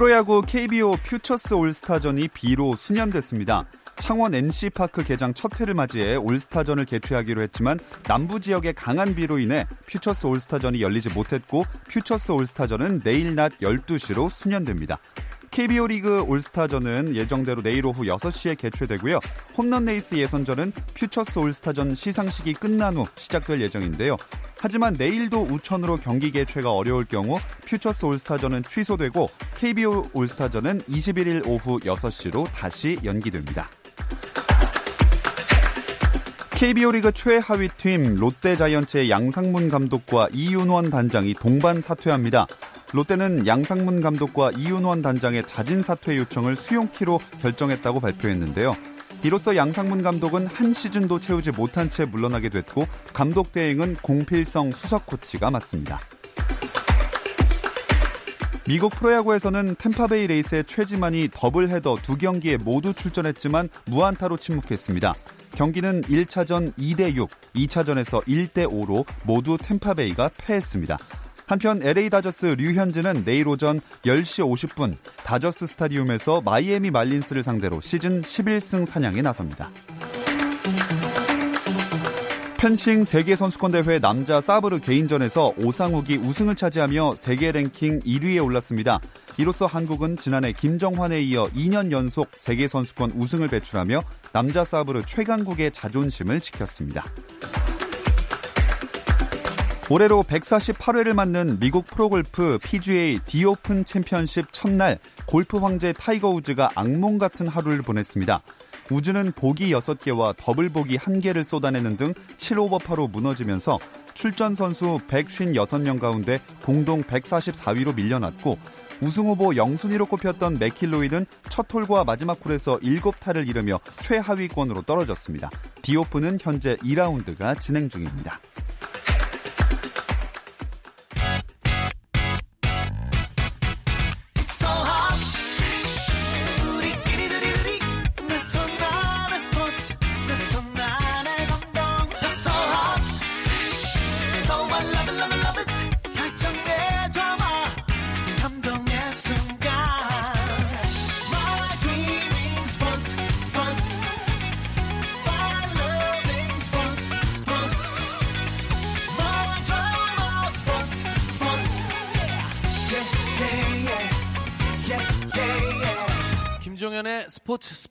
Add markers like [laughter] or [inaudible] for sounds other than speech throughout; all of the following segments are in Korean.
프로야구 KBO 퓨처스 올스타전이 비로 순연됐습니다. 창원 NC파크 개장 첫 해를 맞이해 올스타전을 개최하기로 했지만 남부 지역의 강한 비로 인해 퓨처스 올스타전이 열리지 못했고 퓨처스 올스타전은 내일 낮 12시로 순연됩니다. KBO 리그 올스타전은 예정대로 내일 오후 6시에 개최되고요. 홈런 레이스 예선전은 퓨처스 올스타전 시상식이 끝난 후 시작될 예정인데요. 하지만 내일도 우천으로 경기 개최가 어려울 경우 퓨처스 올스타전은 취소되고 KBO 올스타전은 21일 오후 6시로 다시 연기됩니다. KBO 리그 최하위 팀 롯데 자이언츠의 양상문 감독과 이윤원 단장이 동반 사퇴합니다. 롯데는 양상문 감독과 이윤원 단장의 자진 사퇴 요청을 수용키로 결정했다고 발표했는데요. 이로써 양상문 감독은 한 시즌도 채우지 못한 채 물러나게 됐고 감독 대행은 공필성 수석 코치가 맡습니다. 미국 프로야구에서는 탬파베이 레이스의 최지만이 더블 헤더 두 경기에 모두 출전했지만 무안타로 침묵했습니다. 경기는 1차전 2대 6, 2차전에서 1대 5로 모두 탬파베이가 패했습니다. 한편 LA 다저스 류현진은 내일 오전 10시 50분 다저스 스타디움에서 마이애미 말린스를 상대로 시즌 11승 사냥에 나섭니다. 펜싱 세계 선수권 대회 남자 사브르 개인전에서 오상욱이 우승을 차지하며 세계 랭킹 1위에 올랐습니다. 이로써 한국은 지난해 김정환에 이어 2년 연속 세계 선수권 우승을 배출하며 남자 사브르 최강국의 자존심을 지켰습니다. 올해로 148회를 맞는 미국 프로골프 PGA 디오픈 챔피언십 첫날 골프 황제 타이거 우즈가 악몽 같은 하루를 보냈습니다. 우즈는 보기 6개와 더블 보기 1개를 쏟아내는 등 7오버파로 무너지면서 출전 선수 156명 가운데 공동 144위로 밀려났고 우승 후보 영순위로 꼽혔던 맥킬로이는 첫 홀과 마지막 홀에서 7타를 잃으며 최하위권으로 떨어졌습니다. 디오프는 현재 2라운드가 진행 중입니다.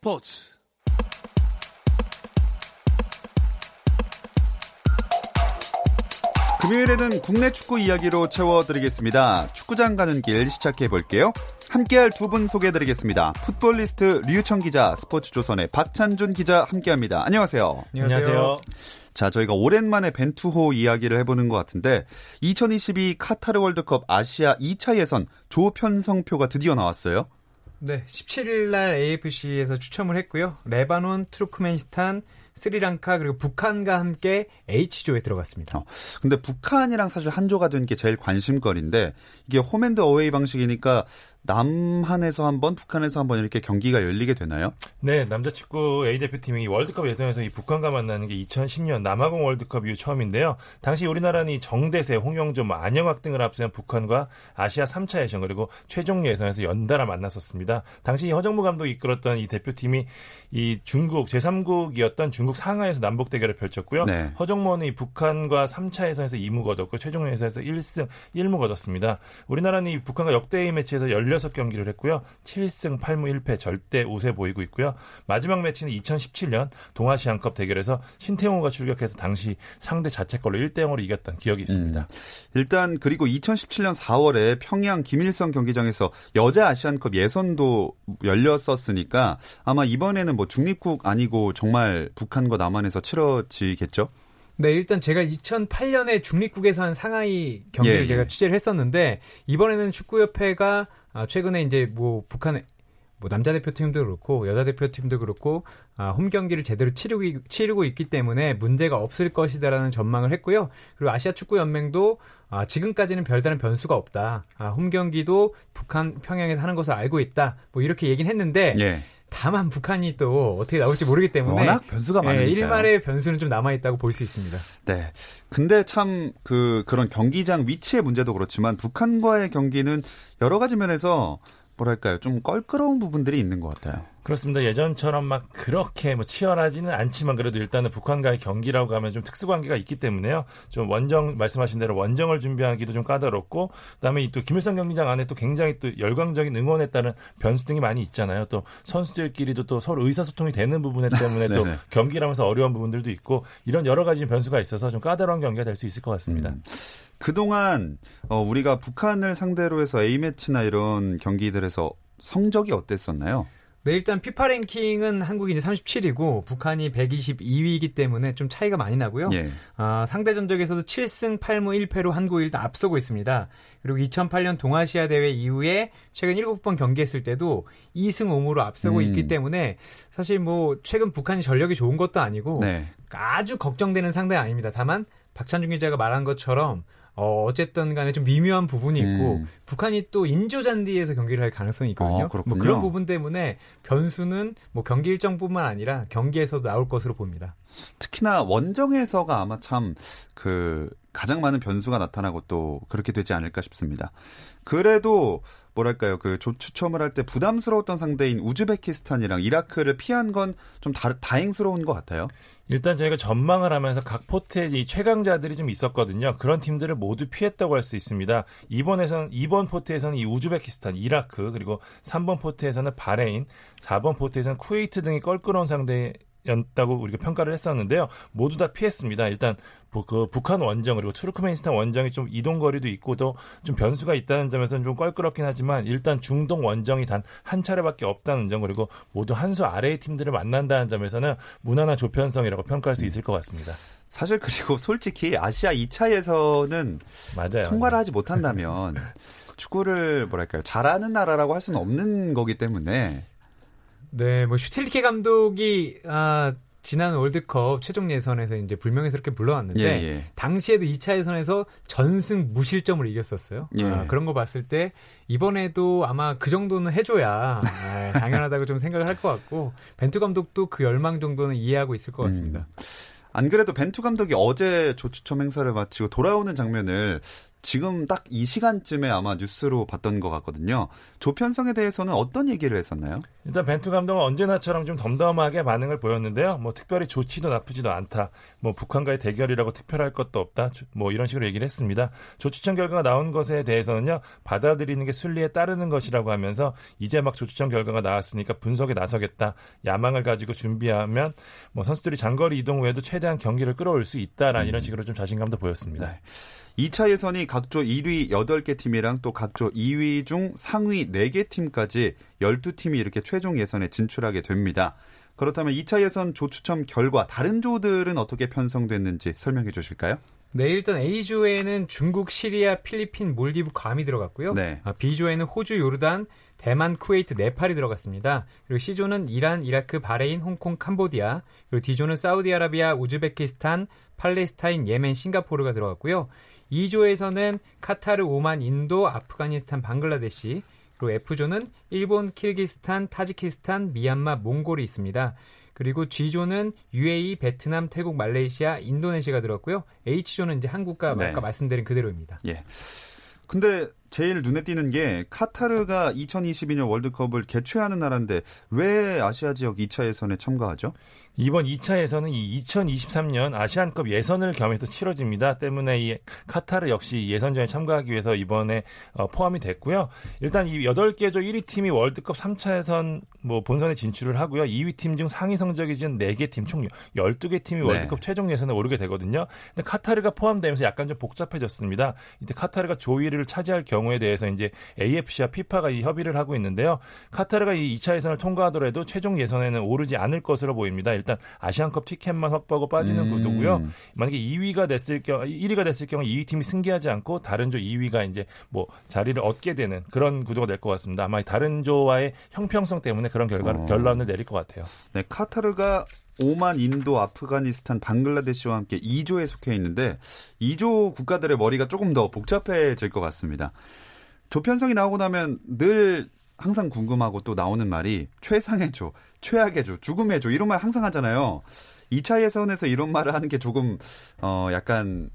스포츠. 금요일에는 국내 축구 이야기로 채워드리겠습니다. 축구장 가는 길 시작해 볼게요. 함께할 두 분 소개해드리겠습니다. 풋볼리스트 류청 기자, 스포츠조선의 박찬준 기자 함께합니다. 안녕하세요. 안녕하세요. 자, 저희가 오랜만에 벤투호 이야기를 해보는 것 같은데 2022 카타르 월드컵 아시아 2차 예선 조편성표가 드디어 나왔어요. 네, 17일 날 AFC에서 추첨을 했고요. 레바논, 투르크메니스탄, 스리랑카 그리고 북한과 함께 H조에 들어갔습니다. 어, 근데 북한이랑 사실 한 조가 된 게 제일 관심거리인데 이게 홈앤드 어웨이 방식이니까 남한에서 한 번, 북한에서 한 번 이렇게 경기가 열리게 되나요? 네, 남자 축구 A 대표팀이 월드컵 예선에서 이 북한과 만나는 게 2010년 남아공 월드컵 이후 처음인데요. 당시 우리나라는 이 정대세, 홍영조, 뭐 안영학 등을 앞세운 북한과 아시아 3차 예선 그리고 최종 예선에서 연달아 만났었습니다. 당시 허정무 감독이 이끌었던 이 대표팀이 이 중국 제3국이었던 중국 상하이에서 남북 대결을 펼쳤고요. 네. 허정무는 이 북한과 3차 예선에서 2무 거뒀고 최종 예선에서 1승 1무 거뒀습니다. 우리나라는 이 북한과 역대의 매치에서 16경기를 했고요. 7승 8무 1패 절대 우세 보이고 있고요. 마지막 매치는 2017년 동아시안컵 대결에서 신태용호가 출격해서 당시 상대 자체걸로 1대 0으로 이겼던 기억이 있습니다. 음. 일단 그리고 2017년 4월에 평양 김일성 경기장에서 여자 아시안컵 예선도 열렸었으니까 아마 이번에는 뭐 중립국 아니고 정말 북한과 남한에서 치러지겠죠? 네, 일단 제가 2008년에 중립국에서 한 상하이 경기를 예, 제가 예. 취재를 했었는데 이번에는 축구협회가 아, 최근에 이제 뭐 북한의 뭐 남자 대표팀도 그렇고 여자 대표팀도 그렇고 아, 홈 경기를 제대로 치르고, 치르고 있기 때문에 문제가 없을 것이다라는 전망을 했고요. 그리고 아시아 축구 연맹도 아, 지금까지는 별다른 변수가 없다. 아, 홈 경기도 북한 평양에서 하는 것을 알고 있다. 뭐 이렇게 얘기는 했는데 예. 다만 북한이 또 어떻게 나올지 모르기 때문에 워낙 변수가 예, 많으니까요. 일말의 변수는 좀 남아 있다고 볼 수 있습니다. 네. 근데 참 그 그런 경기장 위치의 문제도 그렇지만 북한과의 경기는 여러 가지 면에서 뭐랄까요 좀 껄끄러운 부분들이 있는 것 같아요. 그렇습니다. 예전처럼 막 그렇게 뭐 치열하지는 않지만 그래도 일단은 북한과의 경기라고 하면 좀 특수 관계가 있기 때문에요. 좀 원정 말씀하신 대로 원정을 준비하기도 좀 까다롭고 그다음에 이 또 김일성 경기장 안에 또 굉장히 또 열광적인 응원에 따른 변수 등이 많이 있잖아요. 또 선수들끼리도 또 서로 의사소통이 되는 부분 때문에 [laughs] 또 네네. 경기라면서 어려운 부분들도 있고 이런 여러 가지 변수가 있어서 좀 까다로운 경기가 될 수 있을 것 같습니다. 음. 그동안 어, 우리가 북한을 상대로 해서 A매치나 이런 경기들에서 성적이 어땠었나요? 네, 일단 피파 랭킹은 한국이 이제 37위고 북한이 122위이기 때문에 좀 차이가 많이 나고요. 예. 아, 상대 전적에서도 7승 8무 1패로 한국이 일단 앞서고 있습니다. 그리고 2008년 동아시아 대회 이후에 최근 7번 경기했을 때도 2승 5무로 앞서고 음. 있기 때문에 사실 뭐 최근 북한이 전력이 좋은 것도 아니고 네. 아주 걱정되는 상대는 아닙니다. 다만 박찬중 기자가 말한 것처럼 어, 어쨌든 간에 좀 미묘한 부분이 있고 음. 북한이 또 인조 잔디에서 경기를 할 가능성이 있거든요. 어. 뭐 그런 부분 때문에 변수는 뭐 경기 일정뿐만 아니라 경기에서도 나올 것으로 봅니다. 특히나 원정에서가 아마 참 그 가장 많은 변수가 나타나고 또 그렇게 되지 않을까 싶습니다. 그래도 뭐랄까요 그 조- 추첨을 할 때 부담스러웠던 상대인 우즈베키스탄이랑 이라크를 피한 건 좀 다행스러운 것 같아요. 일단 저희가 전망을 하면서 각 포트에 이 최강자들이 좀 있었거든요. 그런 팀들을 모두 피했다고 할 수 있습니다. 이번에선 이번 포트에서는 이 우즈베키스탄, 이라크 그리고 3번 포트에서는 바레인, 4번 포트에서는 쿠웨이트 등이 껄끄러운 상대 였다고 우리가 평가를 했었는데요. 모두 다 피했습니다. 일단 뭐그 북한 원정 그리고 투르크메니스탄 원정이 좀 이동 거리도 있고 또좀 변수가 있다는 점에서는 좀 껄끄럽긴 하지만 일단 중동 원정이 단 한 차례밖에 없다는 점 그리고 모두 한 수 아래의 팀들을 만난다는 점에서는 무난한 조편성이라고 평가할 수 있을 것 같습니다. 사실 그리고 솔직히 아시아 2차에서는 맞아요. 통과를 하지 못한다면 [laughs] 축구를 뭐랄까요 잘하는 나라라고 할 수는 없는 거기 때문에 네, 뭐 슈틸리케 감독이 아, 지난 월드컵 최종 예선에서 이제 불명예스럽게 물러났는데 예, 예. 당시에도 2차 예선에서 전승 무실점으로 이겼었어요. 예. 아, 그런 거 봤을 때 이번에도 아마 그 정도는 해줘야 아, 당연하다고 좀 생각을 할 것 같고 벤투 감독도 그 열망 정도는 이해하고 있을 것 같습니다. 안 그래도 벤투 감독이 어제 조추첨 행사를 마치고 돌아오는 장면을 지금 딱 이 시간쯤에 아마 뉴스로 봤던 것 같거든요. 조편성에 대해서는 어떤 얘기를 했었나요? 일단 벤투 감독은 언제나처럼 좀 덤덤하게 반응을 보였는데요. 뭐 특별히 좋지도 나쁘지도 않다. 뭐 북한과의 대결이라고 특별할 것도 없다. 주- 뭐 이런 식으로 얘기를 했습니다. 조추첨 결과가 나온 것에 대해서는요. 받아들이는 게 순리에 따르는 것이라고 하면서 이제 막 조추첨 결과가 나왔으니까 분석에 나서겠다. 야망을 가지고 준비하면 뭐 선수들이 장거리 이동 후에도 최대한 경기를 끌어올 수 있다라 이런 식으로 좀 자신감도 보였습니다. 2차 예선이 각조 1위 8개 팀이랑 또 각조 2위 중 상위 4개 팀까지 12팀이 이렇게 최종 예선에 진출하게 됩니다. 그렇다면 2차 예선 조 추첨 결과 다른 조들은 어떻게 편성됐는지 설명해 주실까요? 네, 일단 A조에는 중국, 시리아, 필리핀, 몰디브, 괌이 들어갔고요. 네. 아, B조에는 호주, 요르단, 대만, 쿠웨이트, 네팔이 들어갔습니다. 그리고 C조는 이란, 이라크, 바레인, 홍콩, 캄보디아, 그리고 D조는 사우디아라비아, 우즈베키스탄, 팔레스타인, 예멘, 싱가포르가 들어갔고요. 2조에서는 카타르, 오만, 인도, 아프가니스탄, 방글라데시, 그리고 F조는 일본, 키르기스탄, 타지키스탄, 미얀마, 몽골이 있습니다. 그리고 G조는 UAE, 베트남, 태국, 말레이시아, 인도네시아가 들었고요. H조는 이제 한국과 네. 아까 말씀드린 그대로입니다. 예. 근데 제일 눈에 띄는 게 카타르가 2022년 월드컵을 개최하는 나라인데 왜 아시아 지역 2차 예선에 참가하죠? 이번 2차에서는 이 2023년 아시안컵 예선을 겸해서 치러집니다. 때문에 이 카타르 역시 예선전에 참가하기 위해서 이번에 어, 포함이 됐고요. 일단 이 8개 조 1위 팀이 월드컵 3차 예선 뭐 본선에 진출을 하고요. 2위 팀 중 상위 성적이 진 4개 팀 총 12개 팀이 네. 월드컵 최종 예선에 오르게 되거든요. 근데 카타르가 포함되면서 약간 좀 복잡해졌습니다. 이때 카타르가 조 1위를 차지할 경우 경우에 대해서 이제 AFC와 피파가 이 협의를 하고 있는데요. 카타르가 이 2차 예선을 통과하더라도 최종 예선에는 오르지 않을 것으로 보입니다. 일단 아시안컵 티켓만 확보하고 빠지는 음. 구도고요. 만약에 2위가 됐을 경우 1위가 됐을 경우 2위 팀이 승기하지 않고 다른 조 2위가 이제 뭐 자리를 얻게 되는 그런 구도가 될 것 같습니다. 아마 다른 조와의 형평성 때문에 그런 결과 어. 결론을 내릴 것 같아요. 네, 카타르가 오만, 인도, 아프가니스탄, 방글라데시와 함께 2조에 속해 있는데 2조 국가들의 머리가 조금 더 복잡해질 것 같습니다. 조 편성이 나오고 나면 늘 항상 궁금하고 또 나오는 말이 최상의 조, 최악의 조, 죽음의 조 이런 말 항상 하잖아요. 2차 예선에서 이런 말을 하는 게 조금 어 약간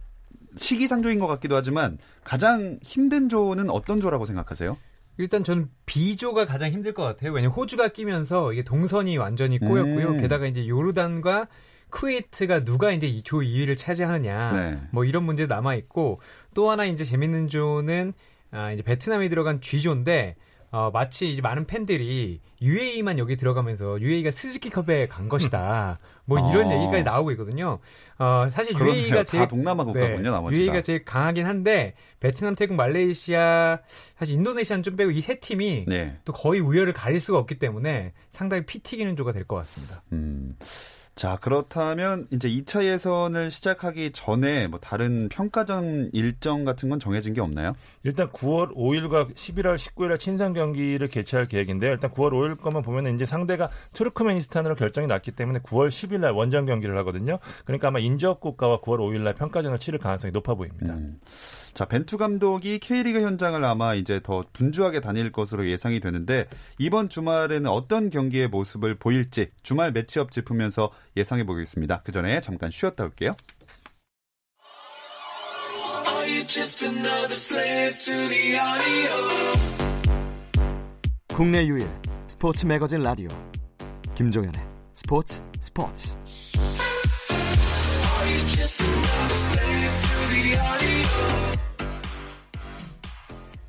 시기상조인 것 같기도 하지만 가장 힘든 조는 어떤 조라고 생각하세요? 일단 저는 B조가 가장 힘들 것 같아요. 왜냐면 호주가 끼면서 이게 동선이 완전히 꼬였고요. 음. 게다가 이제 요르단과 쿠웨이트가 누가 이제 이 조 2위를 차지하느냐 네. 뭐 이런 문제 남아 있고 또 하나 이제 재밌는 조는 아 이제 베트남이 들어간 G조인데 어 마치 이제 많은 팬들이 UAE만 여기 들어가면서 UAE가 스즈키 컵에 간 것이다. [laughs] 뭐 이런 아. 얘기까지 나오고 있거든요. 어 사실 그러네요. UAE가 다 제일 동남아 국가군요, 나머지가. UAE가 제일 강하긴 한데 베트남, 태국, 말레이시아, 사실 인도네시아는 좀 빼고 이 세 팀이 네. 또 거의 우열을 가릴 수가 없기 때문에 상당히 피 튀기는 조가 될 것 같습니다. 음. 자, 그렇다면 이제 2차 예선을 시작하기 전에 뭐 다른 평가전 일정 같은 건 정해진 게 없나요? 일단 9월 5일과 11월 19일에 친선 경기를 개최할 계획인데요. 일단 9월 5일 것만 보면 이제 상대가 투르크메니스탄으로 결정이 났기 때문에 9월 10일 날 원정 경기를 하거든요. 그러니까 아마 인접 국가와 9월 5일 날 평가전을 치를 가능성이 높아 보입니다. 음. 자, 벤투 감독이 K리그 현장을 아마 이제 더 분주하게 다닐 것으로 예상이 되는데 이번 주말에는 어떤 경기의 모습을 보일지 주말 매치업 짚으면서 예상해 보겠습니다. 그 전에 잠깐 쉬었다 올게요. Are you just another slave to the audio? 국내 유일 스포츠 매거진 라디오 김종현의 스포츠 스포츠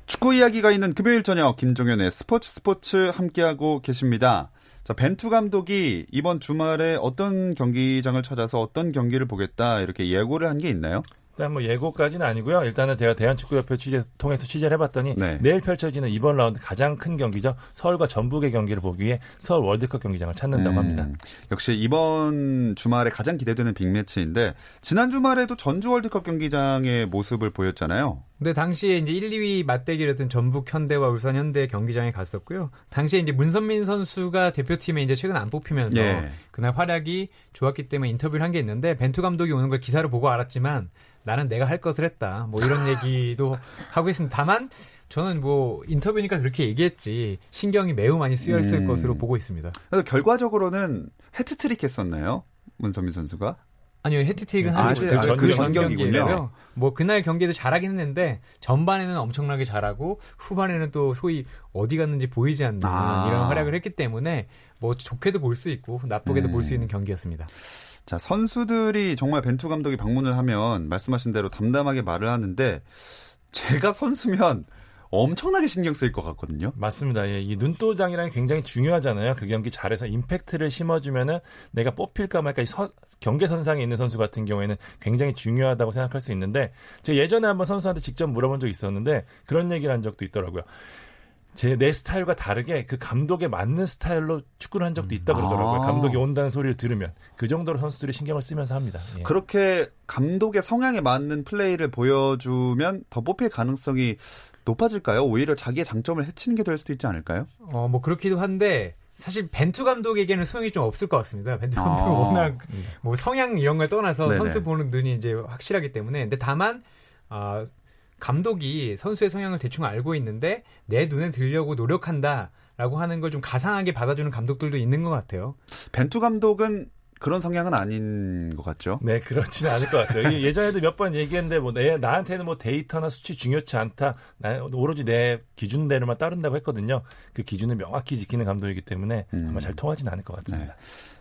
축구 이야기가 있는 금요일 저녁 김종현의 스포츠 스포츠 함께하고 계십니다. 자, 벤투 감독이 이번 주말에 어떤 경기장을 찾아서 어떤 경기를 보겠다 이렇게 예고를 한 게 있나요? 일단 뭐 예고까지는 아니고요. 일단은 제가 대한축구협회 취재 통해서 취재를 해봤더니 네. 내일 펼쳐지는 이번 라운드 가장 큰 경기죠. 서울과 전북의 경기를 보기 위해 서울 월드컵 경기장을 찾는다고 음, 합니다. 역시 이번 주말에 가장 기대되는 빅매치인데 지난 주말에도 전주 월드컵 경기장의 모습을 보였잖아요. 근데 당시에 이제 1, 2위 맞대결이었던 전북 현대와 울산 현대 경기장에 갔었고요. 당시에 이제 문선민 선수가 대표팀에 이제 최근 안 뽑히면서 예. 그날 활약이 좋았기 때문에 인터뷰를 한 게 있는데 벤투 감독이 오는 걸 기사로 보고 알았지만 나는 내가 할 것을 했다. 뭐 이런 [laughs] 얘기도 하고 있습니다. 다만 저는 뭐 인터뷰니까 그렇게 얘기했지 신경이 매우 많이 쓰여 있을 음. 것으로 보고 있습니다. 그래서 결과적으로는 해트트릭 했었나요? 문선민 선수가? 아니요 헤트틱은 아, 하지 그- 못했죠. 아, 그그전 전경기군요. 경기고요. 뭐 그날 경기도 잘하긴 했는데 전반에는 엄청나게 잘하고 후반에는 또 소위 어디 갔는지 보이지 않는 아. 이런 활약을 했기 때문에 뭐 좋게도 볼 수 있고 나쁘게도 음. 볼수 있는 경기였습니다. 자, 선수들이 정말 벤투 감독이 방문을 하면 말씀하신 대로 담담하게 말을 하는데 제가 선수면 엄청나게 신경 쓰일 것 같거든요. 맞습니다. 예, 이 눈도장이라는 게 굉장히 중요하잖아요. 그 경기 잘해서 임팩트를 심어주면은 내가 뽑힐까 말까 이 선- 경계선상에 있는 선수 같은 경우에는 굉장히 중요하다고 생각할 수 있는데 제가 예전에 한번 선수한테 직접 물어본 적이 있었는데 그런 얘기를 한 적도 있더라고요. 제 내 스타일과 다르게 그 감독에 맞는 스타일로 축구를 한 적도 있다 그러더라고요. 아. 감독이 온다는 소리를 들으면 그 정도로 선수들이 신경을 쓰면서 합니다. 예. 그렇게 감독의 성향에 맞는 플레이를 보여주면 더 뽑힐 가능성이 높아질까요? 오히려 자기의 장점을 해치는 게 될 수도 있지 않을까요? 어 뭐 그렇기도 한데 사실 벤투 감독에게는 소용이 좀 없을 것 같습니다. 벤투 감독은 아. 워낙 뭐 성향 이런 걸 떠나서 네네. 선수 보는 눈이 이제 확실하기 때문에 근데 다만 아 감독이 선수의 성향을 대충 알고 있는데 내 눈에 들려고 노력한다 라고 하는 걸 좀 가상하게 받아주는 감독들도 있는 것 같아요. 벤투 감독은 그런 성향은 아닌 것 같죠. 네, 그렇지는 않을 것 같아요. 예전에도 몇 번 얘기했는데, 뭐, 내, 나한테는 뭐 데이터나 수치 중요치 않다. 나, 오로지 내 기준대로만 따른다고 했거든요. 그 기준을 명확히 지키는 감독이기 때문에 음. 아마 잘 통하지는 않을 것 같습니다.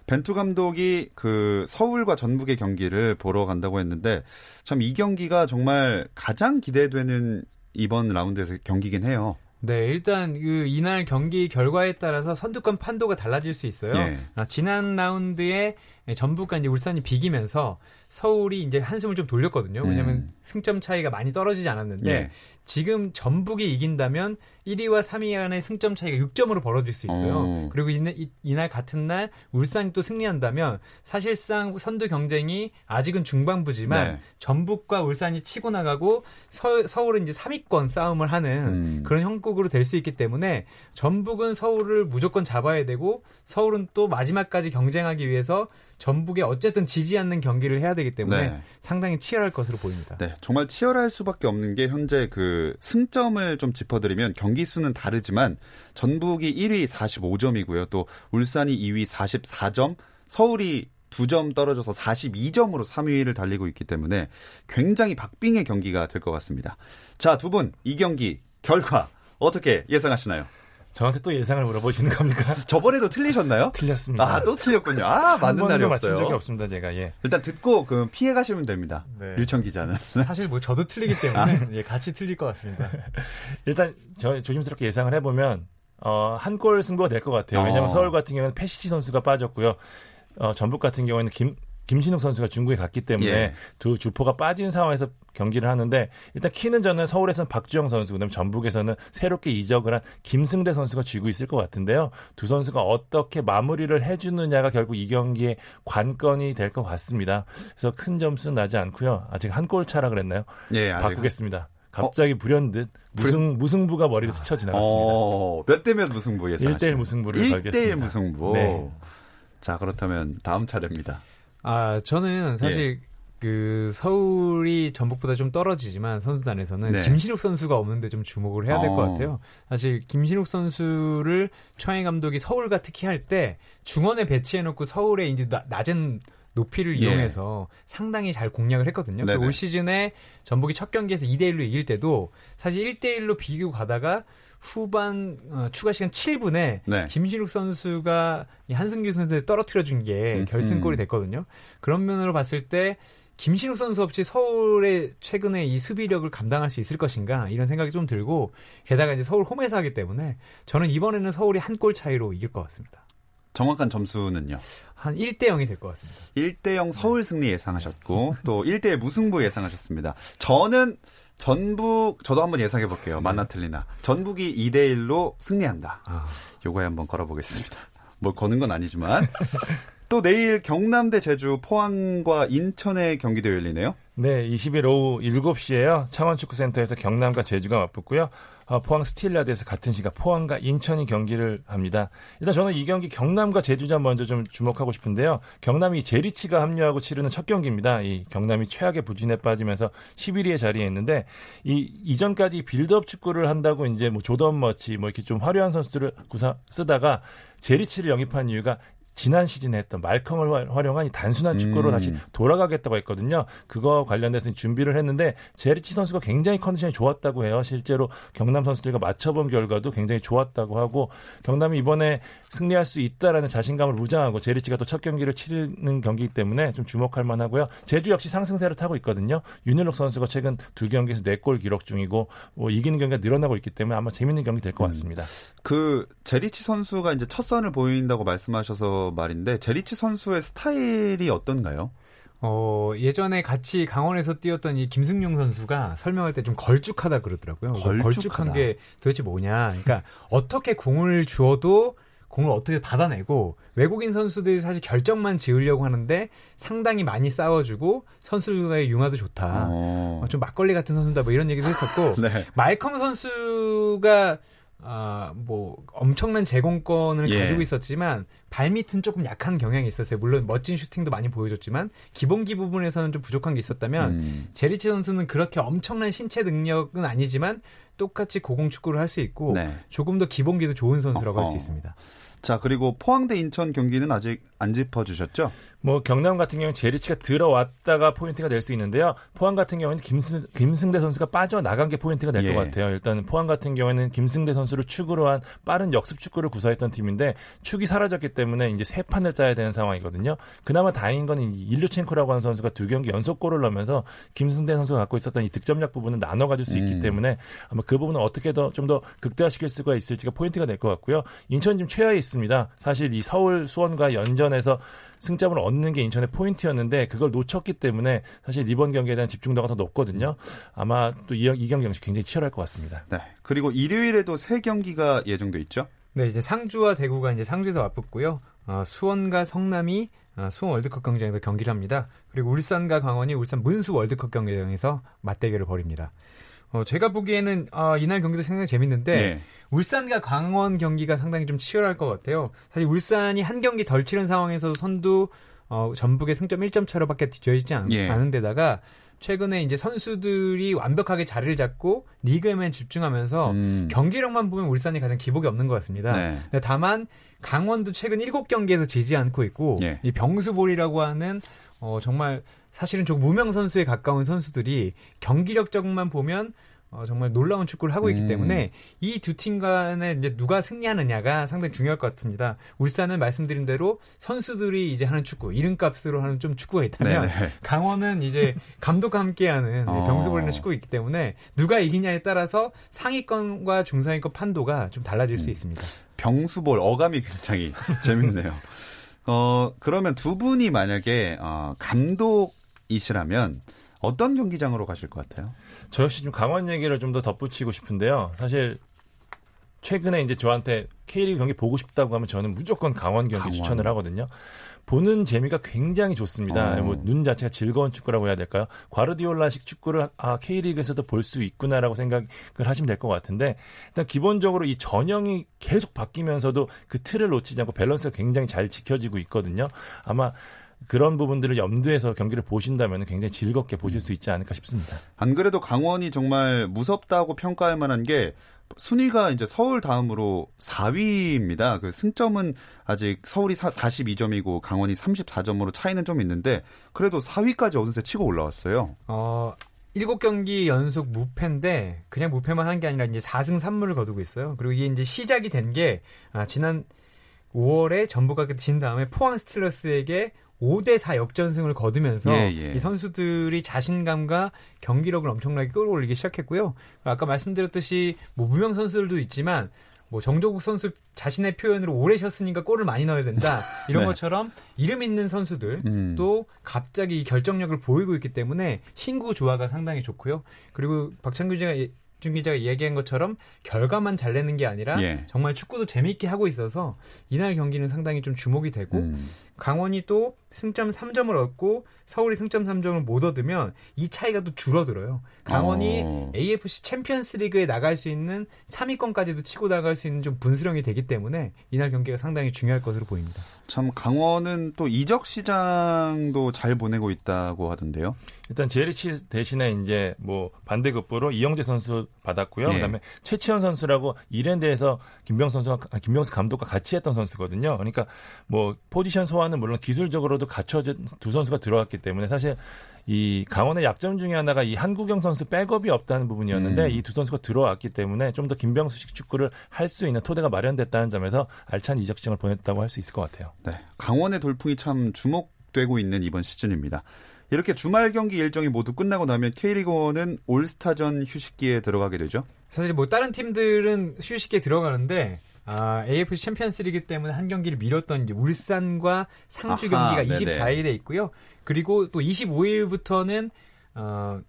벤투 감독이 그 서울과 전북의 경기를 보러 간다고 했는데 참 이 경기가 정말 가장 기대되는 이번 라운드에서 경기긴 해요. 네, 일단 그 이날 경기 결과에 따라서 선두권 판도가 달라질 수 있어요. 예. 아, 지난 라운드에 예, 전북과 이제 울산이 비기면서 서울이 이제 한숨을 좀 돌렸거든요. 왜냐하면 음. 승점 차이가 많이 떨어지지 않았는데 예. 지금 전북이 이긴다면 1위와 3위 간의 승점 차이가 6점으로 벌어질 수 있어요. 어. 그리고 이날, 이- 이날 같은 날 울산이 또 승리한다면 사실상 선두 경쟁이 아직은 중반부지만 네. 전북과 울산이 치고 나가고 서, 서울은 이제 3위권 싸움을 하는 음. 그런 형국으로 될 수 있기 때문에 전북은 서울을 무조건 잡아야 되고 서울은 또 마지막까지 경쟁하기 위해서 전북에 어쨌든 지지 않는 경기를 해야 되기 때문에 네. 상당히 치열할 것으로 보입니다. 네, 정말 치열할 수밖에 없는 게 현재 그 승점을 좀 짚어드리면 경기 수는 다르지만 전북이 1위 45점이고요. 또 울산이 2위 44점, 서울이 2점 떨어져서 42점으로 3위를 달리고 있기 때문에 굉장히 박빙의 경기가 될 것 같습니다. 자, 두 분 이 경기 결과 어떻게 예상하시나요? 저한테 또 예상을 물어보시는 겁니까? [laughs] 저번에도 틀리셨나요? 틀렸습니다. 아, 또 틀렸군요. 아, 한 맞는 날이 번도 맞춘 적이 없어요. 없습니다, 제가. 예. 일단 듣고 그 피해 가시면 됩니다. 네. 류청 기자는. [laughs] 사실 뭐 저도 틀리기 때문에 예, 같이 틀릴 것 같습니다. [laughs] 일단 저 조심스럽게 예상을 해 보면 어, 한 골 승부가 될 것 같아요. 왜냐하면 어. 서울 같은 경우는 페시치 선수가 빠졌고요. 어, 전북 같은 경우에는 김 김신욱 선수가 중국에 갔기 때문에 예. 두 주포가 빠진 상황에서 경기를 하는데 일단 키는 저는 서울에서는 박주영 선수 그다음에 전북에서는 새롭게 이적을 한 김승대 선수가 쥐고 있을 것 같은데요. 두 선수가 어떻게 마무리를 해주느냐가 결국 이 경기의 관건이 될 것 같습니다. 그래서 큰 점수는 나지 않고요. 아직 한 골 차라 그랬나요? 예, 바꾸겠습니다. 갑자기 불현듯 무승 무승부가 머리를 스쳐 지나갔습니다. 어, 몇대 몇 무승부 예상하시나요? 1대1 무승부를 1대1 걸겠습니다. 무승부. 네. 자, 그렇다면 다음 차례입니다. 아, 저는 예. 사실 그 서울이 전북보다 좀 떨어지지만 선수단에서는 네. 김신욱 선수가 없는데 좀 주목을 해야 될것 어. 같아요. 사실 김신욱 선수를 최행 감독이 서울과 특히 할 때 중원에 배치해놓고 서울의 이제 나- 낮은 높이를 예. 이용해서 상당히 잘 공략을 했거든요. 올 시즌에 전북이 첫 경기에서 2대 1로 이길 때도 사실 1대 1로 비기고 가다가 후반 어, 추가 시간 7분에 네. 김신욱 선수가 이 한승규 선수를 떨어뜨려 준 게. 결승골이 됐거든요. 그런 면으로 봤을 때 김신욱 선수 없이 서울의 최근에 이 수비력을 감당할 수 있을 것인가 이런 생각이 좀 들고 게다가 이제 서울 홈에서 하기 때문에 저는 이번에는 서울이 한 골 차이로 이길 것 같습니다. 정확한 점수는요. 한 1대 0이 될 것 같습니다. 1대 0 서울 승리 예상하셨고 [laughs] 또 1대1 무승부 예상하셨습니다. 저는 전북 저도 한번 예상해 볼게요. 만나 틀리나. 전북이 2대 1로 승리한다. 아, 요거에 한번 걸어 보겠습니다. 뭘 거는 건 아니지만 또 내일 경남 대 제주, 포항과 인천의 경기도 열리네요. 네, 20일 오후 7시에요. 창원축구센터에서 경남과 제주가 맞붙고요. 어, 포항 스틸야드에서 같은 시각 포항과 인천이 경기를 합니다. 일단 저는 이 경기 경남과 제주전 먼저 좀 주목하고 싶은데요. 경남이 제리치가 합류하고 치르는 첫 경기입니다. 이 경남이 최악의 부진에 빠지면서 11위의 자리에 있는데 이 이전까지 빌드업 축구를 한다고 이제 뭐 조던 머치 뭐 이렇게 좀 화려한 선수들을 구사 쓰다가 제리치를 영입한 이유가 지난 시즌에 했던 말컹을 화- 활용한 이 단순한 축구로 음. 다시 돌아가겠다고 했거든요. 그거 관련돼서 준비를 했는데 제리치 선수가 굉장히 컨디션이 좋았다고 해요. 실제로 경남 선수들과 맞춰본 결과도 굉장히 좋았다고 하고 경남이 이번에 승리할 수 있다라는 자신감을 무장하고 제리치가 또 첫 경기를 치르는 경기이기 때문에 좀 주목할 만하고요. 제주 역시 상승세를 타고 있거든요. 윤일록 선수가 최근 두 경기에서 네 골 기록 중이고 뭐 이기는 경기가 늘어나고 있기 때문에 아마 재밌는 경기 될 것 같습니다. 그 제리치 선수가 이제 첫 선을 보인다고 말씀하셔서 말인데 제리치 선수의 스타일이 어떤가요? 어, 예전에 같이 강원에서 뛰었던 이 김승용 선수가 설명할 때 좀 걸쭉하다 그러더라고요. 걸쭉하다. 걸쭉한 게 도대체 뭐냐. 그러니까 어떻게 공을 주어도 공을 어떻게 받아내고 외국인 선수들이 사실 결정만 지으려고 하는데 상당히 많이 싸워주고 선수들과의 융화도 좋다. 어. 어, 좀 막걸리 같은 선수다 뭐 이런 얘기도 했었고 [laughs] 네. 말컹 선수가 아, 뭐 엄청난 제공권을 예. 가지고 있었지만 발밑은 조금 약한 경향이 있었어요. 물론 멋진 슈팅도 많이 보여줬지만 기본기 부분에서는 좀 부족한 게 있었다면 음. 제리치 선수는 그렇게 엄청난 신체 능력은 아니지만 똑같이 고공 축구를 할 수 있고 네. 조금 더 기본기도 좋은 선수라고 할 수. 있습니다. 자, 그리고 포항 대 인천 경기는 아직 안 짚어주셨죠? 뭐 경남 같은 경우는 제리치가 들어왔다가 포인트가 될 수 있는데요. 포항 같은 경우는 김승, 김승대 선수가 빠져나간 게 포인트가 될것 예. 같아요. 일단 포항 같은 경우에는 김승대 선수를 축으로 한 빠른 역습 축구를 구사했던 팀인데 축이 사라졌기 때문에 이제 새 판을 짜야 되는 상황이거든요. 그나마 다행인 건이 일류첸코라고 하는 선수가 두 경기 연속 골을 넣으면서 김승대 선수가 갖고 있었던 이 득점력 부분은 나눠 가질 수 있기 음. 때문에 아마 그 부분은 어떻게 더 좀 더 극대화시킬 수가 있을지가 포인트가 될 것 같고요. 인천 지금 최하에 있습니다. 사실 이 서울 수원과 연전에 승부전에서 승점을 얻는 게 인천의 포인트였는데 그걸 놓쳤기 때문에 사실 이번 경기에 대한 집중도가 더 높거든요. 아마 또 이, 이 경기 역시 굉장히 치열할 것 같습니다. 네. 그리고 일요일에도 세 경기가 예정돼 있죠. 네, 이제 상주와 대구가 이제 상주에서 맞붙고요. 어, 수원과 성남이 어, 수원 월드컵 경기장에서 경기를 합니다. 그리고 울산과 강원이 울산 문수 월드컵 경기장에서 맞대결을 벌입니다. 어, 제가 보기에는 아, 이날 경기도 상당히 재밌는데 네. 울산과 강원 경기가 상당히 좀 치열할 것 같아요. 사실 울산이 한 경기 덜 치른 상황에서 선두 어, 전북의 승점 1점 차로밖에 뒤져 있지 않, 예. 은 데다가 최근에 이제 선수들이 완벽하게 자리를 잡고 리그에만 집중하면서 음. 경기력만 보면 울산이 가장 기복이 없는 것 같습니다. 네. 다만 강원도 최근 7경기에서 지지 않고 있고 예. 이 병수볼이라고 하는 어, 정말 사실은 좀 무명 선수에 가까운 선수들이 경기력적만 보면 어, 정말 놀라운 축구를 하고 있기 음. 때문에 이 두 팀 간에 이제 누가 승리하느냐가 상당히 중요할 것 같습니다. 울산은 말씀드린 대로 선수들이 이제 하는 축구, 이름값으로 하는 좀 축구가 있다면 네네. 강원은 이제 [laughs] 감독과 함께하는 어. 병수볼이나 축구가 있기 때문에 누가 이기냐에 따라서 상위권과 중상위권 판도가 좀 달라질 음. 수 있습니다. 병수볼 어감이 굉장히 [laughs] 재밌네요. 어 그러면 두 분이 만약에 어, 감독 이시라면 어떤 경기장으로 가실 것 같아요? 저 역시 좀 강원 얘기를 좀 더 덧붙이고 싶은데요. 사실 최근에 이제 저한테 K리그 경기 보고 싶다고 하면 저는 무조건 강원 경기 강원. 추천을 하거든요. 보는 재미가 굉장히 좋습니다. 어. 뭐눈 자체가 즐거운 축구라고 해야 될까요? 과르디올라식 축구를 아 K리그에서도 볼 수 있구나라고 생각을 하시면 될 것 같은데 일단 기본적으로 이 전형이 계속 바뀌면서도 그 틀을 놓치지 않고 밸런스가 굉장히 잘 지켜지고 있거든요. 아마 그런 부분들을 염두에서 경기를 보신다면 굉장히 즐겁게 보실 수 있지 않을까 싶습니다. 안 그래도 강원이 정말 무섭다고 평가할 만한 게 순위가 이제 서울 다음으로 4위입니다. 그 승점은 아직 서울이 42점이고 강원이 34점으로 차이는 좀 있는데 그래도 4위까지 어느새 치고 올라왔어요. 어, 7경기 연속 무패인데 그냥 무패만 한 게 아니라 이제 4승 3무를 거두고 있어요. 그리고 이게 이제 시작이 된게 아, 지난 5월에 전북가 진 다음에 포항 스틸러스에게 5대 4 역전승을 거두면서 예, 예. 이 선수들이 자신감과 경기력을 엄청나게 끌어올리기 시작했고요. 아까 말씀드렸듯이 뭐 무명 선수들도 있지만 뭐 정조국 선수 자신의 표현으로 오래 쉬었으니까 골을 많이 넣어야 된다 [laughs] 이런 네. 것처럼 이름 있는 선수들 음. 또 갑자기 결정력을 보이고 있기 때문에 신구 조화가 상당히 좋고요. 그리고 박찬규 기자가 예- 준 기자가 얘기한 것처럼 결과만 잘 내는 게 아니라 예. 정말 축구도 재밌게 하고 있어서 이날 경기는 상당히 좀 주목이 되고 음. 강원이 또 승점 3점을 얻고 서울이 승점 3점을 못 얻으면 이 차이가 또 줄어들어요. 강원이 어. AFC 챔피언스 리그에 나갈 수 있는 3위권까지도 치고 나갈 수 있는 좀 분수령이 되기 때문에 이날 경기가 상당히 중요할 것으로 보입니다. 참 강원은 또 이적 시장도 잘 보내고 있다고 하던데요. 일단 제리치 대신에 이제 뭐 반대급부로 이영재 선수 받았고요. 예. 그다음에 최치현 선수라고 이랜드에서 김병 선수가 아, 김병수 감독과 같이 했던 선수거든요. 그러니까 뭐 포지션 소화 는 물론 기술적으로도 갖춰진 두 선수가 들어왔기 때문에 사실 이 강원의 약점 중에 하나가 이 한국영 선수 백업이 없다는 부분이었는데 음. 이두 선수가 들어왔기 때문에 좀 더 김병수식 축구를 할 수 있는 토대가 마련됐다는 점에서 알찬 이적 시장을 보냈다고 할 수 있을 것 같아요. 네. 강원의 돌풍이 참 주목되고 있는 이번 시즌입니다. 이렇게 주말 경기 일정이 모두 끝나고 나면 K리그1은 올스타전 휴식기에 들어가게 되죠. 사실 뭐 다른 팀들은 휴식기에 들어가는데 아, AFC 챔피언스리그 때문에 한 경기를 미뤘던 울산과 상주 아하, 경기가 네네. 24일에 있고요. 그리고 또 25일부터는 어,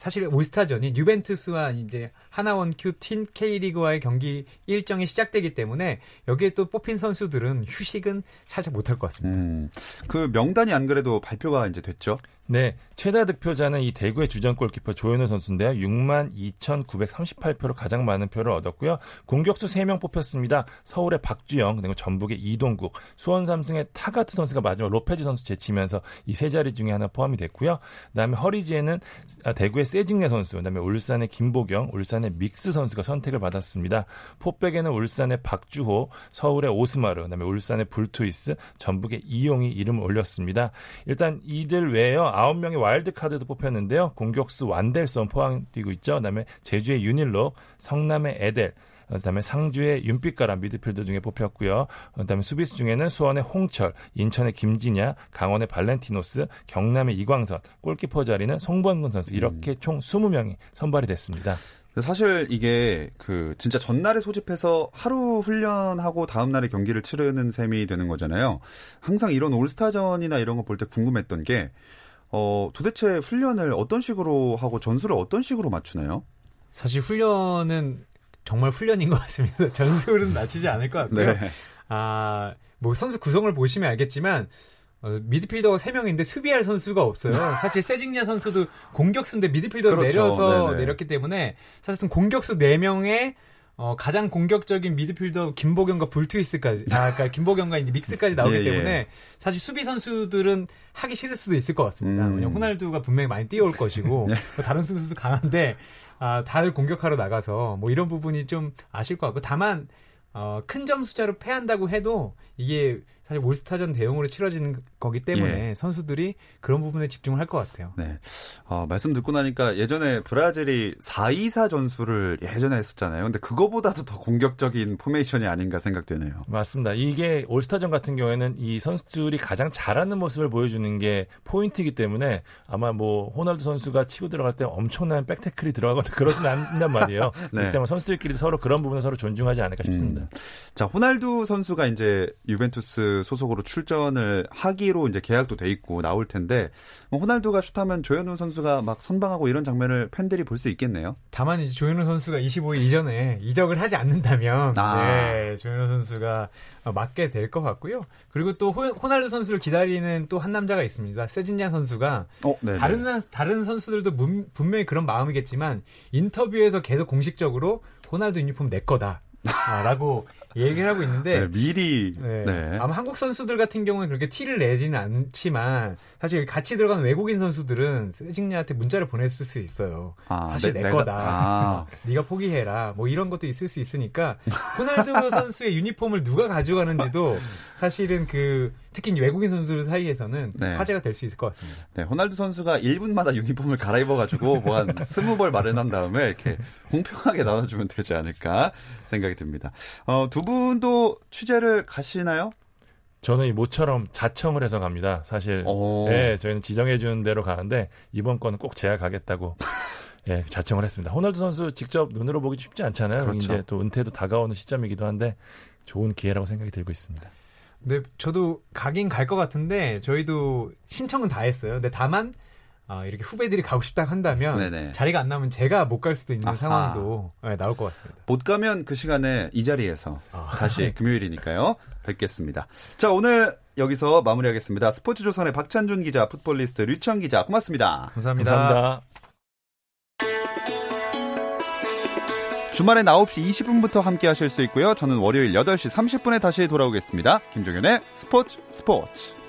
사실 올스타전이 유벤투스와 이제 하나원 큐틴 K리그와의 경기 일정이 시작되기 때문에 여기에 또 뽑힌 선수들은 휴식은 살짝 못할 것 같습니다. 음, 그 명단이 안 그래도 발표가 이제 됐죠. 네, 최다 득표자는 이 대구의 주전 골키퍼 조현우 선수인데요. 6만 2,938표로 가장 많은 표를 얻었고요. 공격수 3명 뽑혔습니다. 서울의 박주영, 그리고 전북의 이동국, 수원 삼성의 타가트 선수가 마지막 로페즈 선수 제치면서 이 세 자리 중에 하나 포함이 됐고요. 그다음에 허리진에는 아, 대구의 세징야 선수, 그다음에 울산의 김보경, 울산의 믹스 선수가 선택을 받았습니다. four back에는 울산의 박주호, 서울의 오스마르, 그다음에 울산의 불투이스, 전북의 이용이 이름을 올렸습니다. 일단 이들 외에요. 9명의 와일드 카드도 뽑혔는데요. 공격수 완델손 포항 뛰고 있죠. 그다음에 제주의 윤일록, 성남의 에델, 그다음에 상주의 윤빛가람 미드필더 중에 뽑혔고요. 그다음에 수비수 중에는 수원의 홍철, 인천의 김진야, 강원의 발렌티노스, 경남의 이광선, 골키퍼 자리는 송범근 선수 이렇게 총 20명이 선발이 됐습니다. 사실 이게 그 진짜 전날에 소집해서 하루 훈련하고 다음 날에 경기를 치르는 셈이 되는 거잖아요. 항상 이런 올스타전이나 이런 거 볼 때 궁금했던 게 어, 도대체 훈련을 어떤 식으로 하고 전술을 어떤 식으로 맞추나요? 사실 훈련은 정말 훈련인 것 같습니다. [laughs] 전술은 맞추지 않을 것 같고요. 네. 아, 뭐 선수 구성을 보시면 알겠지만 어, 미드필더가 3명인데 수비할 선수가 없어요. 사실 세징야 선수도 공격수인데 미드필더로 그렇죠. 내려서 네네. 내렸기 때문에 사실은 공격수 4명에 어, 가장 공격적인 미드필더 김보경과 불트위스까지, 아, 그러니까 김보경과 이제 믹스까지 나오기 [laughs] 예, 예. 때문에 사실 수비 선수들은 하기 싫을 수도 있을 것 같습니다. 음. 왜냐면 호날두가 분명히 많이 뛰어올 것이고 [laughs] 뭐 다른 선수도 강한데 아, 다들 공격하러 나가서 뭐 이런 부분이 좀 아실 것 같고 다만 어, 큰 점수차로 패한다고 해도 이게 사실 올스타전 대용으로 치러지는 거기 때문에 선수들이 그런 부분에 집중을 할 것 같아요. 네. 어, 말씀 듣고 나니까 예전에 브라질이 4-2-4 전술을 예전에 했었잖아요. 근데 그거보다도 더 공격적인 포메이션이 아닌가 생각되네요. 맞습니다. 이게 올스타전 같은 경우에는 이 선수들이 가장 잘하는 모습을 보여주는 게 포인트이기 때문에 아마 뭐 호날두 선수가 치고 들어갈 때 엄청난 back tackle이 들어가거나 [laughs] 그러진 않단 말이에요. [laughs] 네. 그렇기 때문에 선수들끼리 서로 그런 부분을 서로 존중하지 않을까 싶습니다. 자, 호날두 선수가 이제 유벤투스 소속으로 출전을 하기로 이제 계약도 돼 있고 나올 텐데 뭐 호날두가 슛하면 조현우 선수가 막 선방하고 이런 장면을 팬들이 볼 수 있겠네요. 다만 이제 조현우 선수가 25일 이전에 이적을 하지 않는다면 아. 네, 조현우 선수가 어, 맡게 될 것 같고요. 그리고 또 호, 호날두 선수를 기다리는 또 한 남자가 있습니다. 세진야 선수가 어, 네. 다른 선- 다른 선수들도 문- 분명히 그런 마음이겠지만 인터뷰에서 계속 공식적으로 호날두 유니폼 내 거다. 아, 라고 얘기를 하고 있는데 네, 미리 네. 네. 아마 한국 선수들 같은 경우는 그렇게 티를 내지는 않지만 사실 같이 들어간 외국인 선수들은 세징야한테 문자를 보냈을 수 있어요. 아, 사실 내- 내, 거다. 아. [laughs] 네가 포기해라. 뭐 이런 것도 있을 수 있으니까 호날두 [laughs] 선수의 유니폼을 누가 가져가는지도 사실은 그 특히 외국인 선수들 사이에서는 네. 화제가 될 수 있을 것 같습니다. 네, 호날두 선수가 1분마다 유니폼을 갈아입어가지고 뭐 한 [laughs] 20벌 마련한 다음에 이렇게 공평하게 나눠주면 되지 않을까 생각이 듭니다. 어, 두 분도 취재를 가시나요? 저는 이 모처럼 자청을 해서 갑니다. 사실 오. 네, 저희는 지정해 주는 대로 가는데 이번 건은 꼭 제가 가겠다고 [laughs] 예, 자청을 했습니다. 호날두 선수 직접 눈으로 보기 쉽지 않잖아요. 그렇죠. 이제 또 은퇴도 다가오는 시점이기도 한데 좋은 기회라고 생각이 들고 있습니다. 근데 저도 가긴 갈 것 같은데 저희도 신청은 다 했어요. 근데 다만 아, 이렇게 후배들이 가고 싶다 한다면 네네. 자리가 안 나면 제가 못 갈 수도 있는 아하. 상황도 네, 나올 것 같습니다. 못 가면 그 시간에 이 자리에서 아. [laughs] 다시 금요일이니까요. 뵙겠습니다. 자, 오늘 여기서 마무리하겠습니다. 스포츠 조선의 박찬준 기자, 풋볼리스트 류청 기자, 고맙습니다. 감사합니다. 감사합니다. 주말엔 9시 20분부터 함께 하실 수 있고요. 저는 월요일 8시 30분에 다시 돌아오겠습니다. 김종현의 스포츠 스포츠.